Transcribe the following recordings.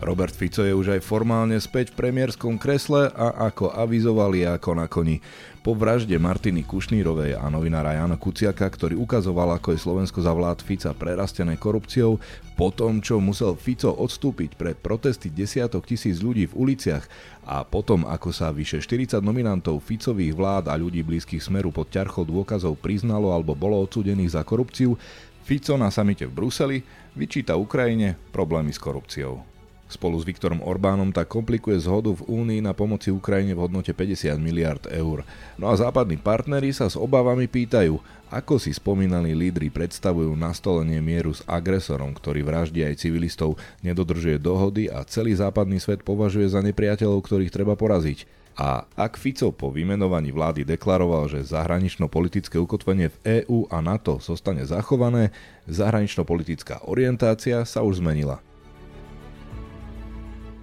Robert Fico je už aj formálne späť v premiérskom kresle a ako avizovali ako na koni. Po vražde Martiny Kušnírovej a novinára Jana Kuciaka, ktorý ukazoval, ako je Slovensko za vlád Fica prerastené korupciou, po tom, čo musel Fico odstúpiť pred protesty desiatok tisíc ľudí v uliciach a potom, ako sa vyše 40 nominantov Ficových vlád a ľudí blízkych smeru pod ťarchou dôkazov priznalo alebo bolo odsudených za korupciu, Fico na samite v Bruseli vyčíta Ukrajine problémy s korupciou. Spolu s Viktorom Orbánom tak komplikuje zhodu v Únii na pomoci Ukrajine v hodnote 50 miliard eur. No a západní partneri sa s obavami pýtajú, ako si spomínali lídry predstavujú nastolenie mieru s agresorom, ktorý vraždí aj civilistov, nedodržuje dohody a celý západný svet považuje za nepriateľov, ktorých treba poraziť. A ak Fico po vymenovaní vlády deklaroval, že zahranično-politické ukotvenie v EÚ a NATO zostane zachované, zahranično-politická orientácia sa už zmenila.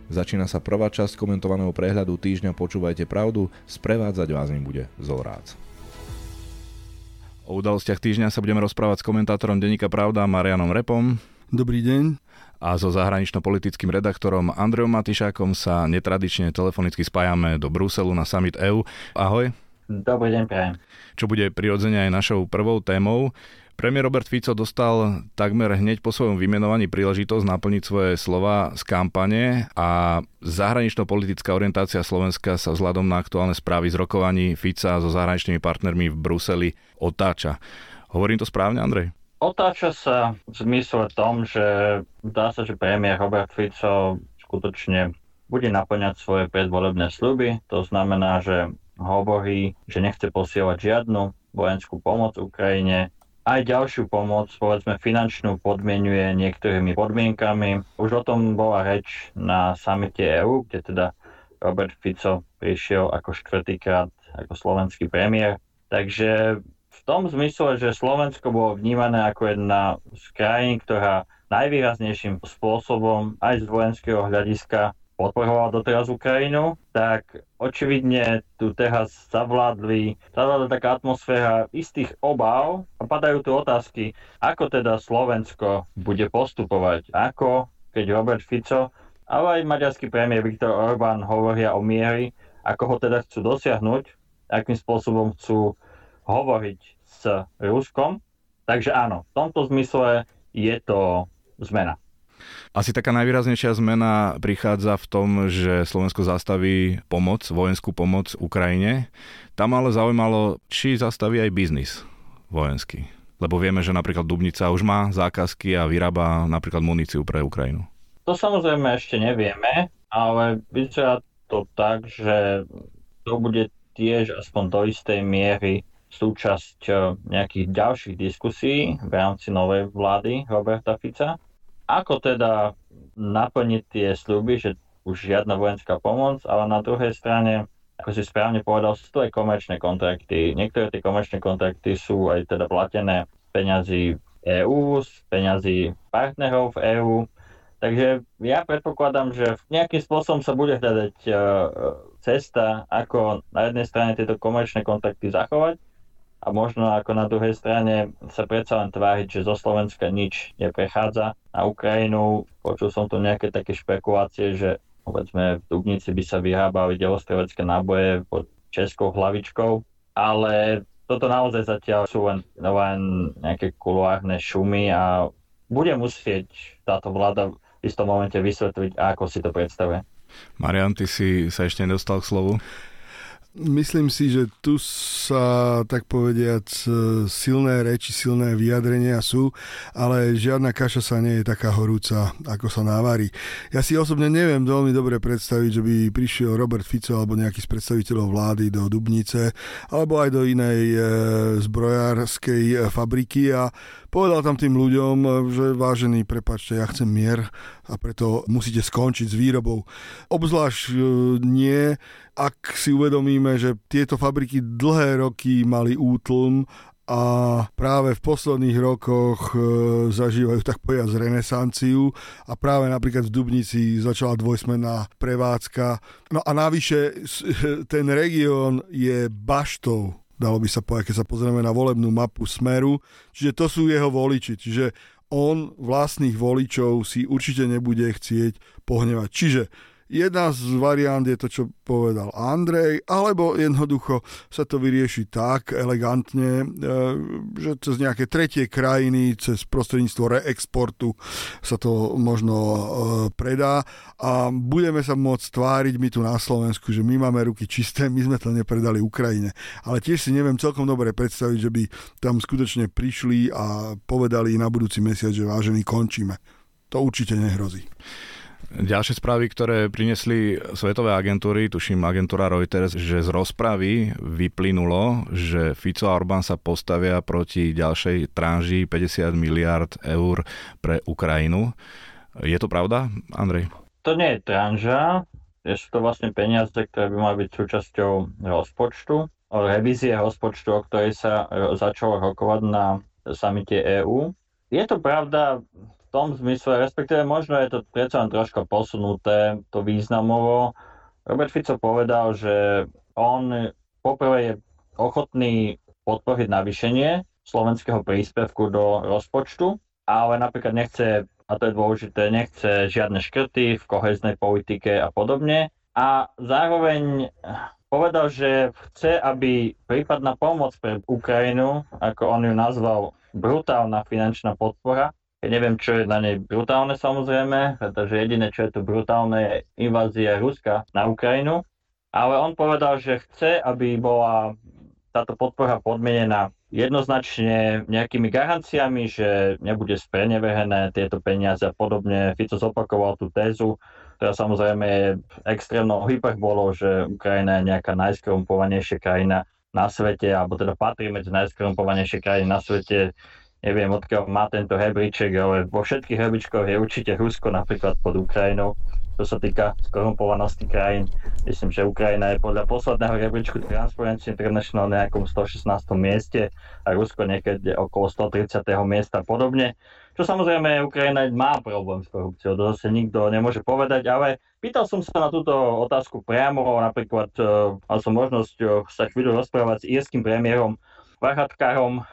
Začína sa prvá časť komentovaného prehľadu týždňa Počúvajte pravdu, sprevádzať vás im bude Zolrác. O udalostiach týždňa sa budeme rozprávať s komentátorom Denika Pravda Marianom Repom. Dobrý deň. A so zahranično-politickým redaktorom Andreom Matišákom sa netradične telefonicky spájame do Bruselu na Summit EU. Ahoj. Dobrý deň, prajem. Čo bude prirodzene aj našou prvou témou. Premiér Robert Fico dostal takmer hneď po svojom vymenovaní príležitosť naplniť svoje slova z kampane a zahranično-politická orientácia Slovenska sa vzhľadom na aktuálne správy z rokovaní Fica so zahraničnými partnermi v Bruseli otáča. Hovorím to správne, Andrej? Otáča sa v zmysle tom, že dá sa, že premiér Robert Fico skutočne bude naplňať svoje predvolebné sluby. To znamená, že hovorí, že nechce posielať žiadnu vojenskú pomoc Ukrajine, aj ďalšiu pomoc, povedzme finančnú, podmienuje niektorými podmienkami. Už o tom bola reč na samite EU, kde teda Robert Fico prišiel ako štvrtýkrát ako slovenský premiér. Takže v tom zmysle, že Slovensko bolo vnímané ako jedna z krajín, ktorá najvýraznejším spôsobom aj z vojenského hľadiska podporovala doteraz Ukrajinu, tak očividne tu teraz zavládli, zavládla taká atmosféra istých obav a padajú tu otázky, ako teda Slovensko bude postupovať, ako keď Robert Fico, ale aj maďarský premiér Viktor Orbán hovoria o miery, ako ho teda chcú dosiahnuť, akým spôsobom chcú hovoriť s Ruskom. Takže áno, v tomto zmysle je to zmena. Asi taká najvýraznejšia zmena prichádza v tom, že Slovensko zastaví pomoc, vojenskú pomoc Ukrajine. Tam ale zaujímalo, či zastaví aj biznis vojenský. Lebo vieme, že napríklad Dubnica už má zákazky a vyrába napríklad muníciu pre Ukrajinu. To samozrejme ešte nevieme, ale vyzerá to tak, že to bude tiež aspoň do istej miery súčasť eh, nejakých ďalších diskusí v rámci novej vlády Roberta Fica. Ako teda naplniť tie sľuby, že už žiadna vojenská pomoc, ale na druhej strane, ako si správne povedal, sú to aj komerčné kontrakty. Niektoré tie komerčné kontrakty sú aj teda platené peňazí EÚ, z peňazí partnerov v EÚ. Takže ja predpokladám, že nejakým spôsobom sa bude hľadať uh, cesta, ako na jednej strane tieto komerčné kontakty zachovať a možno ako na druhej strane sa predsa len tváriť, že zo Slovenska nič neprechádza na Ukrajinu. Počul som tu nejaké také špekulácie, že povedzme v Dubnici by sa vyrábali delostrevecké náboje pod českou hlavičkou, ale toto naozaj zatiaľ sú len, len nejaké kuluárne šumy a bude musieť táto vláda v istom momente vysvetliť, ako si to predstavuje. Marian, ty si sa ešte nedostal k slovu. Myslím si, že tu sa, tak povediac, silné reči, silné vyjadrenia sú, ale žiadna kaša sa nie je taká horúca, ako sa návarí. Ja si osobne neviem veľmi dobre predstaviť, že by prišiel Robert Fico alebo nejaký z predstaviteľov vlády do Dubnice alebo aj do inej e, zbrojárskej e, fabriky a povedal tam tým ľuďom, že vážený, prepačte, ja chcem mier a preto musíte skončiť s výrobou. Obzvlášť e, nie, ak si uvedomíme, že tieto fabriky dlhé roky mali útlm a práve v posledných rokoch e, zažívajú tak povedať renesanciu a práve napríklad v Dubnici začala dvojsmenná prevádzka. No a navyše ten región je baštou dalo by sa povedať, keď sa pozrieme na volebnú mapu Smeru, čiže to sú jeho voliči, čiže on vlastných voličov si určite nebude chcieť pohnevať. Čiže Jedna z variant je to, čo povedal Andrej, alebo jednoducho sa to vyrieši tak elegantne, e, že cez nejaké tretie krajiny, cez prostredníctvo reexportu sa to možno e, predá a budeme sa môcť tváriť my tu na Slovensku, že my máme ruky čisté, my sme to nepredali Ukrajine. Ale tiež si neviem celkom dobre predstaviť, že by tam skutočne prišli a povedali na budúci mesiac, že vážený končíme. To určite nehrozí. Ďalšie správy, ktoré prinesli svetové agentúry, tuším agentúra Reuters, že z rozpravy vyplynulo, že Fico a Orbán sa postavia proti ďalšej tranži 50 miliard eur pre Ukrajinu. Je to pravda, Andrej? To nie je tranža, sú to vlastne peniaze, ktoré by mali byť súčasťou rozpočtu, revízie rozpočtu, o ktorej sa začalo rokovať na samite EÚ. Je to pravda tom zmysle, respektíve možno je to predsa len troška posunuté, to významovo. Robert Fico povedal, že on poprvé je ochotný podporiť navýšenie slovenského príspevku do rozpočtu, ale napríklad nechce, a to je dôležité, nechce žiadne škrty v koheznej politike a podobne. A zároveň povedal, že chce, aby prípadná pomoc pre Ukrajinu, ako on ju nazval brutálna finančná podpora, neviem, čo je na nej brutálne samozrejme, pretože jediné, čo je tu brutálne, je invázia Ruska na Ukrajinu. Ale on povedal, že chce, aby bola táto podpora podmienená jednoznačne nejakými garanciami, že nebude spreneverené tieto peniaze a podobne. Fico zopakoval tú tézu, ktorá samozrejme je extrémnou hyperbolou, že Ukrajina je nejaká najskrumpovanejšia krajina na svete, alebo teda patrí medzi najskrumpovanejšie krajiny na svete neviem odkiaľ má tento hebríček, ale vo všetkých hebríčkoch je určite Rusko napríklad pod Ukrajinou. To sa týka skorumpovanosti krajín. Myslím, že Ukrajina je podľa posledného rebríčku Transparency International na nejakom 116. mieste a Rusko niekedy okolo 130. miesta podobne. Čo samozrejme Ukrajina má problém s korupciou, to zase nikto nemôže povedať, ale pýtal som sa na túto otázku priamo, napríklad uh, mal som možnosť uh, sa chvíľu rozprávať s írským premiérom Varhatkárom,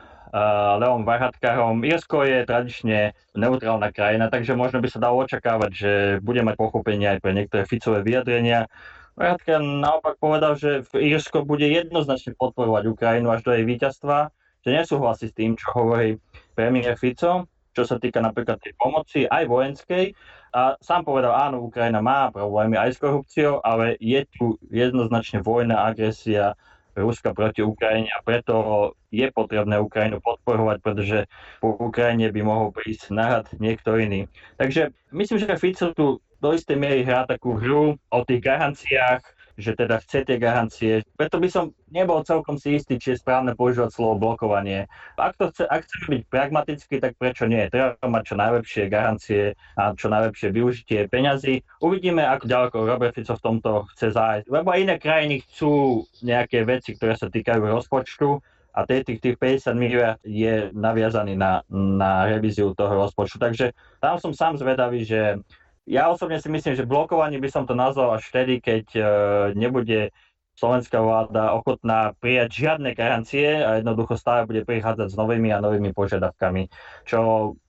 Leom Varhatkárom. Irsko je tradične neutrálna krajina, takže možno by sa dalo očakávať, že bude mať pochopenie aj pre niektoré Ficové vyjadrenia. Varhatka naopak povedal, že v Irsko bude jednoznačne podporovať Ukrajinu až do jej víťazstva, že nesúhlasí s tým, čo hovorí premiér Fico, čo sa týka napríklad tej pomoci, aj vojenskej. A sám povedal, áno, Ukrajina má problémy aj s korupciou, ale je tu jednoznačne vojna, agresia, Ruska proti Ukrajine a preto je potrebné Ukrajinu podporovať, pretože po Ukrajine by mohol prísť nahad niekto iný. Takže myslím, že Fico tu do istej miery hrá takú hru o tých garanciách, že teda chce tie garancie. Preto by som nebol celkom si istý, či je správne používať slovo blokovanie. Ak, to chce, ak chceme byť pragmatický, tak prečo nie? Treba mať čo najlepšie garancie a čo najlepšie využitie peňazí. Uvidíme, ako ďaleko Robert Fico v tomto chce zájsť. Lebo iné krajiny chcú nejaké veci, ktoré sa týkajú rozpočtu a tých, tých 50 miliard je naviazaný na, na revíziu toho rozpočtu. Takže tam som sám zvedavý, že ja osobne si myslím, že blokovanie by som to nazval až vtedy, keď uh, nebude slovenská vláda ochotná prijať žiadne garancie a jednoducho stále bude prichádzať s novými a novými požiadavkami, čo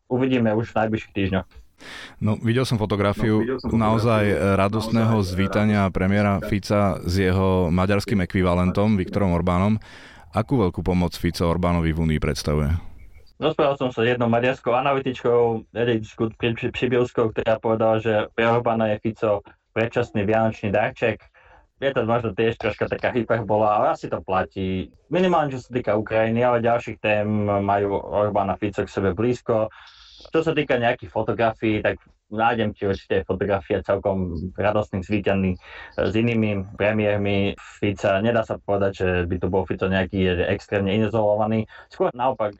uvidíme už v najbližších týždňoch. No, videl som fotografiu no, videl som naozaj fotografiu, radostného naozaj zvítania premiéra Fica s jeho maďarským ekvivalentom Viktorom Orbánom. Akú veľkú pomoc Fico Orbánovi v Unii predstavuje? Rozprával som sa s jednou maďarskou analytičkou, Editčkou Přibilskou, ktorá povedala, že pre Orbána je Fico predčasný vianočný darček. Je to možno tiež troška taká hyperbola, ale asi to platí. Minimálne, čo sa týka Ukrajiny, ale ďalších tém majú Orbána Fico k sebe blízko. Čo sa týka nejakých fotografií, tak nájdem ti určite fotografie celkom radostných zvíťaný s inými premiérmi Fica. Nedá sa povedať, že by to bol Fico nejaký extrémne inizolovaný. Skôr naopak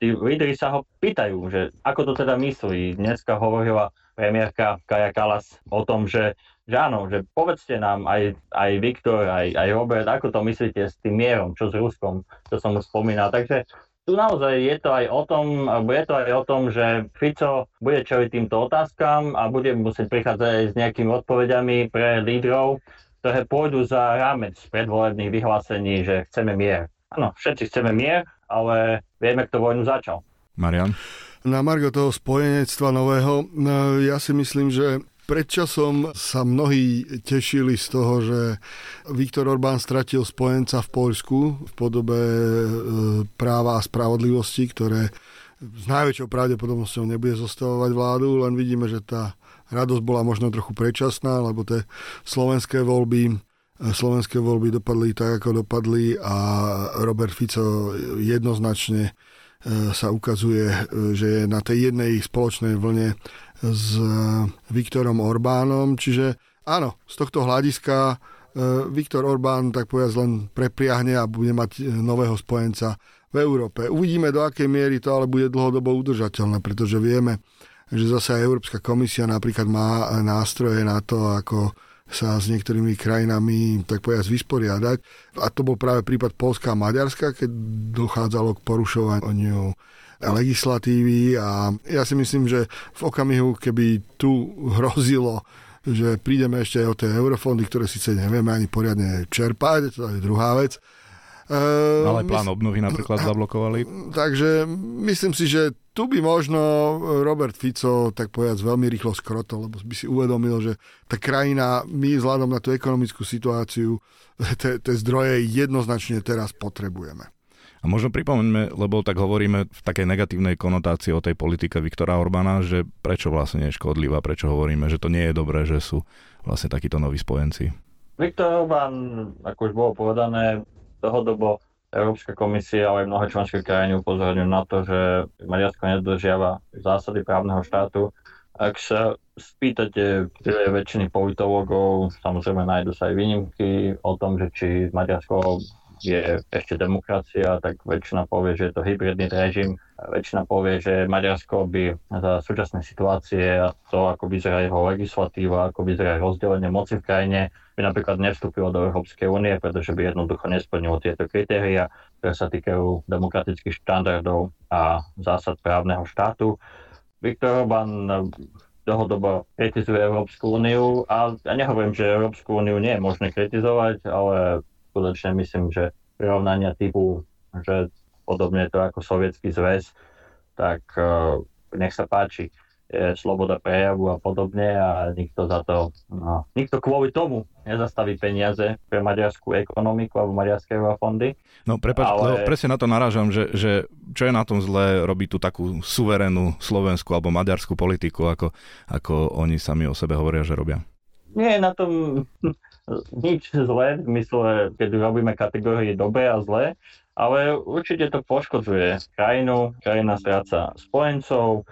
tí lídry sa ho pýtajú, že ako to teda myslí. Dneska hovorila premiérka Kaja Kalas o tom, že, že áno, že povedzte nám aj, aj Viktor, aj, aj Robert, ako to myslíte s tým mierom, čo s Ruskom, čo som už spomínal. Takže tu naozaj je to aj o tom, alebo je to aj o tom, že Fico bude čeliť týmto otázkam a bude musieť prichádzať aj s nejakými odpovediami pre lídrov, ktoré pôjdu za rámec predvolebných vyhlásení, že chceme mier. Áno, všetci chceme mier, ale vieme, kto vojnu začal. Marian? Na margo toho spojenectva nového, no, ja si myslím, že Predčasom sa mnohí tešili z toho, že Viktor Orbán stratil spojenca v Poľsku v podobe e, práva a spravodlivosti, ktoré s najväčšou pravdepodobnosťou nebude zostavovať vládu, len vidíme, že tá radosť bola možno trochu predčasná, lebo tie slovenské voľby slovenské voľby dopadli tak, ako dopadli a Robert Fico jednoznačne e, sa ukazuje, že je na tej jednej spoločnej vlne s e, Viktorom Orbánom, čiže áno, z tohto hľadiska e, Viktor Orbán tak povedať len prepriahne a bude mať e, nového spojenca v Európe. Uvidíme, do akej miery to ale bude dlhodobo udržateľné, pretože vieme, že zase Európska komisia napríklad má nástroje na to, ako sa s niektorými krajinami, tak povedať, vysporiadať. A to bol práve prípad Polska a Maďarska, keď dochádzalo k porušovaniu legislatívy a ja si myslím, že v okamihu, keby tu hrozilo že prídeme ešte aj o tie eurofondy, ktoré síce nevieme ani poriadne čerpať, to je druhá vec. Uh, Ale plán obnovy napríklad zablokovali. Takže myslím si, že tu by možno Robert Fico, tak povedať, veľmi rýchlo skrotol, lebo by si uvedomil, že tá krajina, my vzhľadom na tú ekonomickú situáciu, tie zdroje jednoznačne teraz potrebujeme. A možno pripomeňme, lebo tak hovoríme v takej negatívnej konotácii o tej politike Viktora Orbána, že prečo vlastne je škodlivá, prečo hovoríme, že to nie je dobré, že sú vlastne takíto noví spojenci. Viktor Orbán, ako už bolo povedané, dlhodobo Európska komisia, ale aj mnohé členské krajiny upozorňujú na to, že Maďarsko nedodržiava zásady právneho štátu. Ak sa spýtate väčšiny politologov, samozrejme nájdu sa aj výnimky o tom, že či Maďarsko je ešte demokracia, tak väčšina povie, že je to hybridný režim. Väčšina povie, že Maďarsko by za súčasné situácie a to, ako vyzerá jeho legislatíva, ako vyzerá rozdelenie moci v krajine, by napríklad nevstúpilo do Európskej únie, pretože by jednoducho nesplnilo tieto kritéria, ktoré sa týkajú demokratických štandardov a zásad právneho štátu. Viktor Orbán dlhodobo kritizuje Európsku úniu a ja nehovorím, že Európsku úniu nie je možné kritizovať, ale skutočne myslím, že prirovnania typu, že podobne to ako sovietský zväz, tak uh, nech sa páči, je sloboda prejavu a podobne a nikto za to, no, nikto kvôli tomu nezastaví peniaze pre maďarskú ekonomiku alebo maďarské fondy. No prepáč, ale... presne na to narážam, že, že čo je na tom zlé robiť tú takú suverénnu slovenskú alebo maďarskú politiku, ako, ako oni sami o sebe hovoria, že robia? Nie je na tom nič zlé, v mysle, keď robíme kategórie dobré a zlé, ale určite to poškodzuje krajinu, krajina stráca spojencov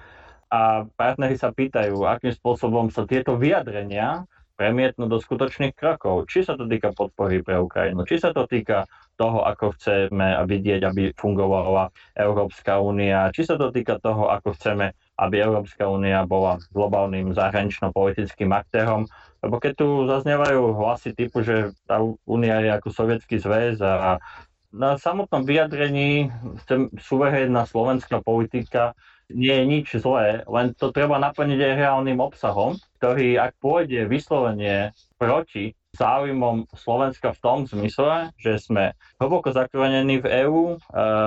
a partneri sa pýtajú, akým spôsobom sa tieto vyjadrenia premietnú do skutočných krokov. Či sa to týka podpory pre Ukrajinu, či sa to týka toho, ako chceme vidieť, aby fungovala Európska únia, či sa to týka toho, ako chceme, aby Európska únia bola globálnym zahranično-politickým aktérom, lebo keď tu zaznievajú hlasy typu, že tá únia je ako sovietský zväz a na samotnom vyjadrení suverénna slovenská politika nie je nič zlé, len to treba naplniť aj reálnym obsahom, ktorý ak pôjde vyslovene proti záujmom Slovenska v tom zmysle, že sme hlboko zakorenení v EÚ, e,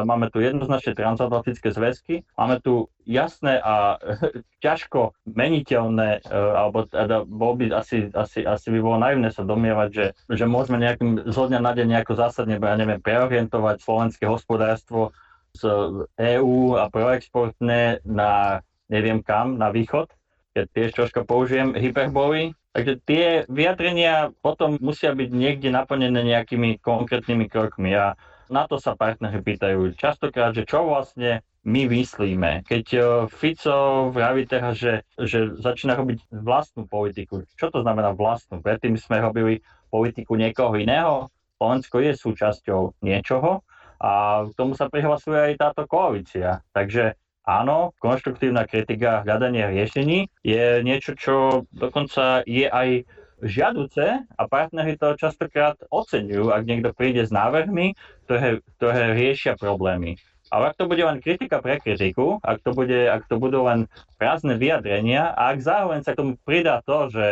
máme tu jednoznačne transatlantické zväzky, máme tu jasné a ťažko meniteľné, e, alebo teda bol by asi, asi, asi by bolo naivné sa domievať, že, že môžeme nejakým zo dňa na deň nejako zásadne, ja neviem, preorientovať slovenské hospodárstvo z EÚ a proexportné na neviem kam, na východ, keď tiež troška použijem hyperboly, Takže tie vyjadrenia potom musia byť niekde naplnené nejakými konkrétnymi krokmi a na to sa partnery pýtajú častokrát, že čo vlastne my myslíme. Keď e, Fico vraví teraz, že, že začína robiť vlastnú politiku, čo to znamená vlastnú? Predtým sme robili politiku niekoho iného. Slovensko je súčasťou niečoho a k tomu sa prihlasuje aj táto koalícia. Takže áno, konštruktívna kritika, hľadanie riešení je niečo, čo dokonca je aj žiaduce a partnery to častokrát oceňujú, ak niekto príde s návrhmi, ktoré, ktoré riešia problémy. Ale ak to bude len kritika pre kritiku, ak to, bude, ak to budú len prázdne vyjadrenia a ak zároveň sa k tomu pridá to, že,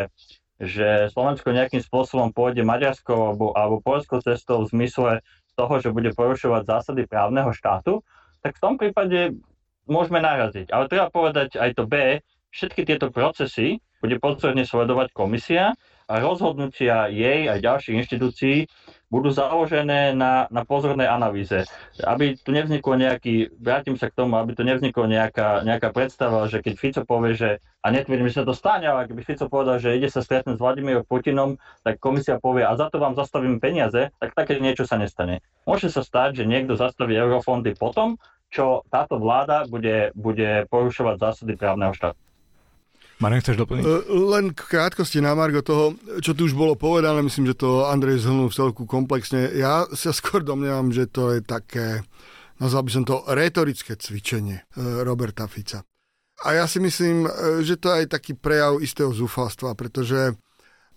že Slovensko nejakým spôsobom pôjde Maďarskou alebo, alebo Polskou cestou v zmysle toho, že bude porušovať zásady právneho štátu, tak v tom prípade môžeme naraziť. Ale treba povedať aj to B, všetky tieto procesy bude pozorne sledovať komisia a rozhodnutia jej a ďalších inštitúcií budú založené na, na pozornej analýze. Aby tu nevzniklo nejaký, vrátim sa k tomu, aby tu nevzniklo nejaká, nejaká predstava, že keď Fico povie, že, a netvrdím, že sa to stane, ale keby Fico povedal, že ide sa stretnúť s Vladimírom Putinom, tak komisia povie, a za to vám zastavím peniaze, tak také niečo sa nestane. Môže sa stať, že niekto zastaví eurofondy potom, čo táto vláda bude, bude porušovať zásady právneho štátu. Marian, chceš doplniť? E, len k krátkosti na Margo toho, čo tu už bolo povedané, myslím, že to Andrej zhrnul v celku komplexne. Ja sa skôr domnievam, že to je také, nazval by som to retorické cvičenie e, Roberta Fica. A ja si myslím, e, že to je aj taký prejav istého zúfalstva, pretože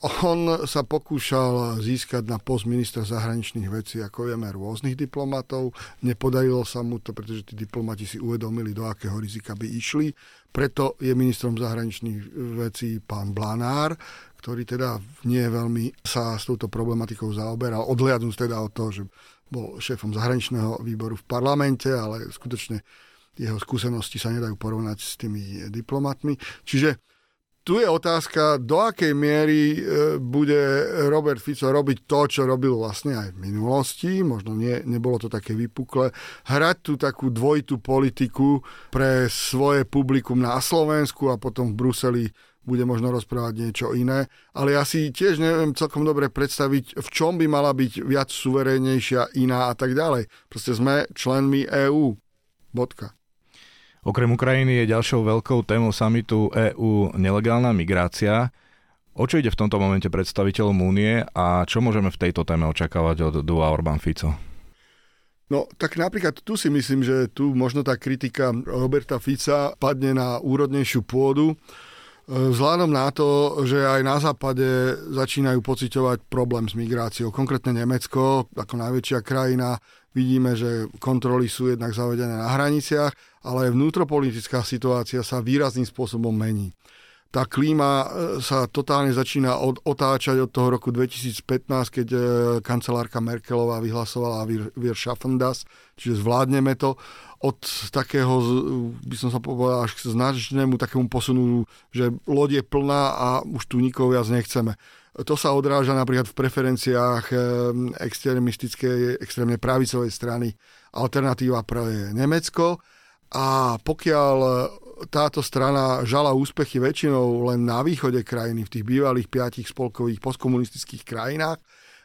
on sa pokúšal získať na post ministra zahraničných vecí, ako vieme, rôznych diplomatov. Nepodarilo sa mu to, pretože tí diplomati si uvedomili, do akého rizika by išli. Preto je ministrom zahraničných vecí pán Blanár, ktorý teda nie veľmi sa s touto problematikou zaoberal, odhliadnúť teda od toho, že bol šéfom zahraničného výboru v parlamente, ale skutočne jeho skúsenosti sa nedajú porovnať s tými diplomatmi. Čiže tu je otázka, do akej miery e, bude Robert Fico robiť to, čo robil vlastne aj v minulosti, možno nie, nebolo to také vypukle, hrať tú takú dvojitú politiku pre svoje publikum na Slovensku a potom v Bruseli bude možno rozprávať niečo iné. Ale ja si tiež neviem celkom dobre predstaviť, v čom by mala byť viac suverénnejšia, iná a tak ďalej. Proste sme členmi EÚ. Bodka. Okrem Ukrajiny je ďalšou veľkou témou samitu EÚ nelegálna migrácia. O čo ide v tomto momente predstaviteľom únie a čo môžeme v tejto téme očakávať od Dua Orbán Fico? No, tak napríklad tu si myslím, že tu možno tá kritika Roberta Fica padne na úrodnejšiu pôdu, vzhľadom na to, že aj na západe začínajú pociťovať problém s migráciou. Konkrétne Nemecko, ako najväčšia krajina, vidíme, že kontroly sú jednak zavedené na hraniciach, ale vnútropolitická situácia sa výrazným spôsobom mení tá klíma e, sa totálne začína od, otáčať od toho roku 2015, keď e, kancelárka Merkelová vyhlasovala Wir schaffen das, čiže zvládneme to od takého, by som sa povedal, až k značnému takému posunu, že loď je plná a už tu nikoho viac nechceme. To sa odráža napríklad v preferenciách e, extremistickej, extrémne pravicovej strany. Alternatíva pre Nemecko. A pokiaľ táto strana žala úspechy väčšinou len na východe krajiny, v tých bývalých piatich spolkových postkomunistických krajinách,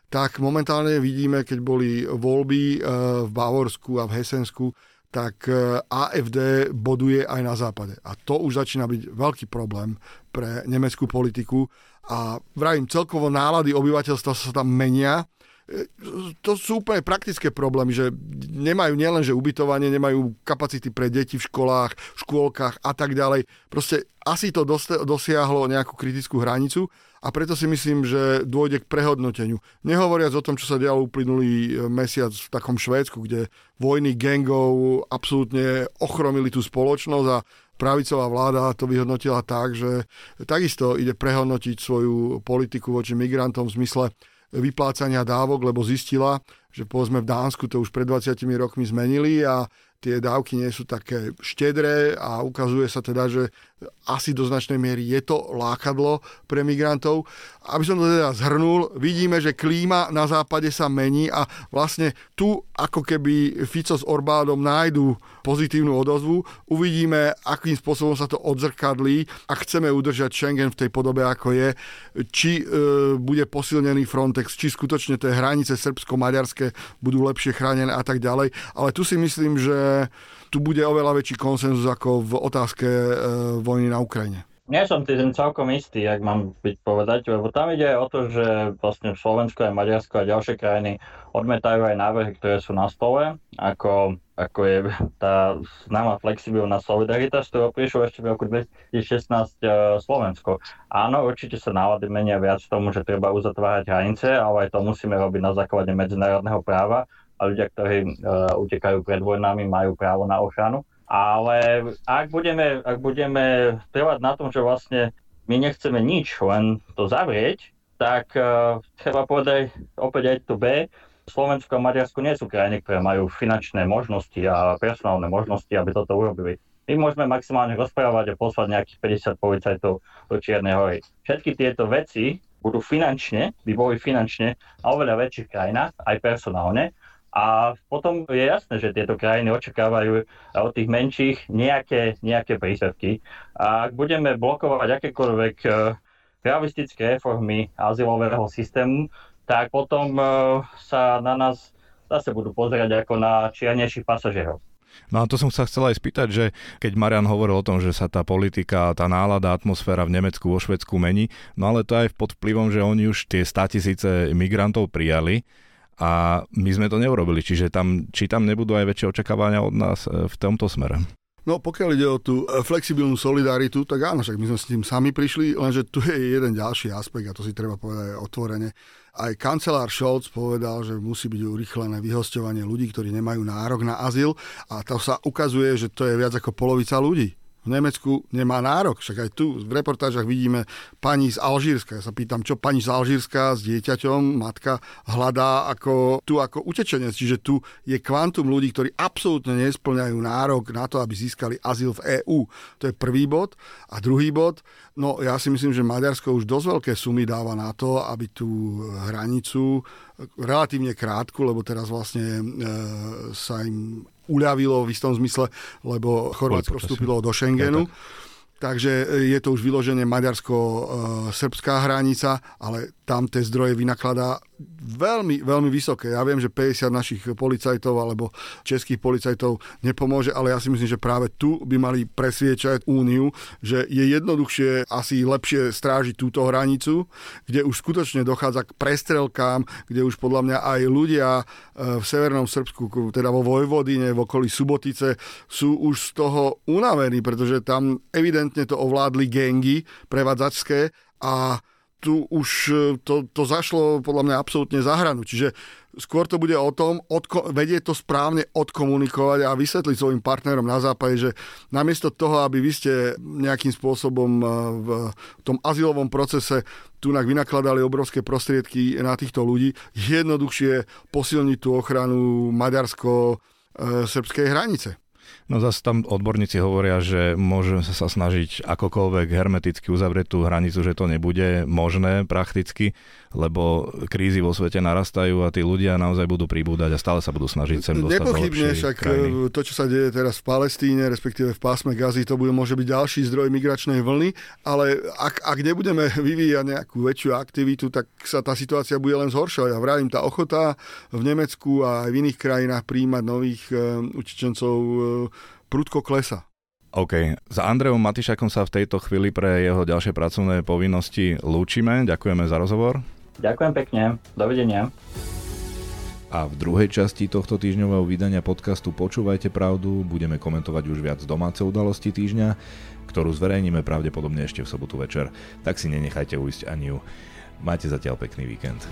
tak momentálne vidíme, keď boli voľby eh, v Bavorsku a v Hesensku, tak eh, AFD boduje aj na západe. A to už začína byť veľký problém pre nemeckú politiku. A vravím, celkovo nálady obyvateľstva sa tam menia to sú úplne praktické problémy, že nemajú nielenže ubytovanie, nemajú kapacity pre deti v školách, škôlkach a tak ďalej. Proste asi to dosiahlo nejakú kritickú hranicu a preto si myslím, že dôjde k prehodnoteniu. Nehovoriac o tom, čo sa dialo uplynulý e, mesiac v takom Švédsku, kde vojny gangov absolútne ochromili tú spoločnosť a pravicová vláda to vyhodnotila tak, že takisto ide prehodnotiť svoju politiku voči migrantom v zmysle vyplácania dávok, lebo zistila, že povedzme v Dánsku to už pred 20 rokmi zmenili a tie dávky nie sú také štedré a ukazuje sa teda, že asi do značnej miery je to lákadlo pre migrantov. Aby som to teda zhrnul, vidíme, že klíma na západe sa mení a vlastne tu ako keby Fico s Orbádom nájdu pozitívnu odozvu. Uvidíme, akým spôsobom sa to odzrkadlí a chceme udržať Schengen v tej podobe, ako je. Či e, bude posilnený Frontex, či skutočne tie hranice srbsko-maďarské budú lepšie chránené a tak ďalej. Ale tu si myslím, že tu bude oveľa väčší konsenzus ako v otázke e, vojny na Ukrajine. Nie som tým celkom istý, ak mám byť povedať, lebo tam ide aj o to, že vlastne Slovensko a Maďarsko a ďalšie krajiny odmetajú aj návrhy, ktoré sú na stole, ako, ako je tá známa flexibilná solidarita, z ktorého prišlo ešte v roku 2016 uh, e, Slovensko. Áno, určite sa nálady menia viac tomu, že treba uzatvárať hranice, ale aj to musíme robiť na základe medzinárodného práva a ľudia, ktorí uh, utekajú pred vojnami, majú právo na ochranu. Ale ak budeme, ak budeme trvať na tom, že vlastne my nechceme nič, len to zavrieť, tak uh, treba povedať opäť aj to B. Slovensko a Maďarsko nie sú krajiny, ktoré majú finančné možnosti a personálne možnosti, aby toto urobili. My môžeme maximálne rozprávať a poslať nejakých 50 policajtov do Čiernej hory. Všetky tieto veci budú finančne, by boli finančne a oveľa väčších krajinách, aj personálne. A potom je jasné, že tieto krajiny očakávajú od tých menších nejaké, nejaké príspevky. A ak budeme blokovať akékoľvek e, realistické reformy azylového systému, tak potom e, sa na nás zase budú pozerať ako na čiernejších pasažierov. No a to som sa chcel aj spýtať, že keď Marian hovoril o tom, že sa tá politika, tá nálada, atmosféra v Nemecku, vo Švedsku mení, no ale to aj pod vplyvom, že oni už tie 100 tisíce migrantov prijali a my sme to neurobili, čiže tam, či tam nebudú aj väčšie očakávania od nás e, v tomto smere. No pokiaľ ide o tú e, flexibilnú solidaritu, tak áno, však my sme s tým sami prišli, lenže tu je jeden ďalší aspekt a to si treba povedať aj otvorene. Aj kancelár Scholz povedal, že musí byť urychlené vyhosťovanie ľudí, ktorí nemajú nárok na azyl a to sa ukazuje, že to je viac ako polovica ľudí v Nemecku nemá nárok. Však aj tu v reportážach vidíme pani z Alžírska. Ja sa pýtam, čo pani z Alžírska s dieťaťom, matka hľadá ako, tu ako utečenec. Čiže tu je kvantum ľudí, ktorí absolútne nesplňajú nárok na to, aby získali azyl v EÚ. To je prvý bod. A druhý bod, no ja si myslím, že Maďarsko už dosť veľké sumy dáva na to, aby tú hranicu relatívne krátku, lebo teraz vlastne e, sa im uľavilo v istom zmysle, lebo Chorvátsko vstúpilo do Schengenu. Takže je to už vyloženie maďarsko-srbská hranica, ale tam tie zdroje vynakladá veľmi, veľmi vysoké. Ja viem, že 50 našich policajtov alebo českých policajtov nepomôže, ale ja si myslím, že práve tu by mali presviečať úniu, že je jednoduchšie asi lepšie strážiť túto hranicu, kde už skutočne dochádza k prestrelkám, kde už podľa mňa aj ľudia e, v Severnom Srbsku, teda vo Vojvodine, v okolí Subotice, sú už z toho unavení, pretože tam evidentne to ovládli gengy prevádzačské a tu už e, to, to zašlo podľa mňa absolútne za hranu. Čiže skôr to bude o tom, odko- vedieť to správne odkomunikovať a vysvetliť svojim partnerom na západe, že namiesto toho, aby vy ste nejakým spôsobom e, v tom azylovom procese tu vynakladali obrovské prostriedky na týchto ľudí, jednoduchšie posilniť tú ochranu maďarsko-srbskej hranice. No zase tam odborníci hovoria, že môžeme sa snažiť akokoľvek hermeticky uzavrieť tú hranicu, že to nebude možné prakticky, lebo krízy vo svete narastajú a tí ľudia naozaj budú pribúdať a stále sa budú snažiť sem dostať Nepochybne však krajiny. to, čo sa deje teraz v Palestíne, respektíve v pásme Gazy, to bude, môže byť ďalší zdroj migračnej vlny, ale ak, ak nebudeme vyvíjať nejakú väčšiu aktivitu, tak sa tá situácia bude len zhoršovať. Ja vravím, tá ochota v Nemecku a aj v iných krajinách príjmať nových uh, utečencov uh, prudko klesa. OK. Za Andreom Matišakom sa v tejto chvíli pre jeho ďalšie pracovné povinnosti lúčime. Ďakujeme za rozhovor. Ďakujem pekne. Dovidenia. A v druhej časti tohto týždňového vydania podcastu Počúvajte pravdu budeme komentovať už viac domáce udalosti týždňa, ktorú zverejníme pravdepodobne ešte v sobotu večer. Tak si nenechajte ujsť ani ju. Máte zatiaľ pekný víkend.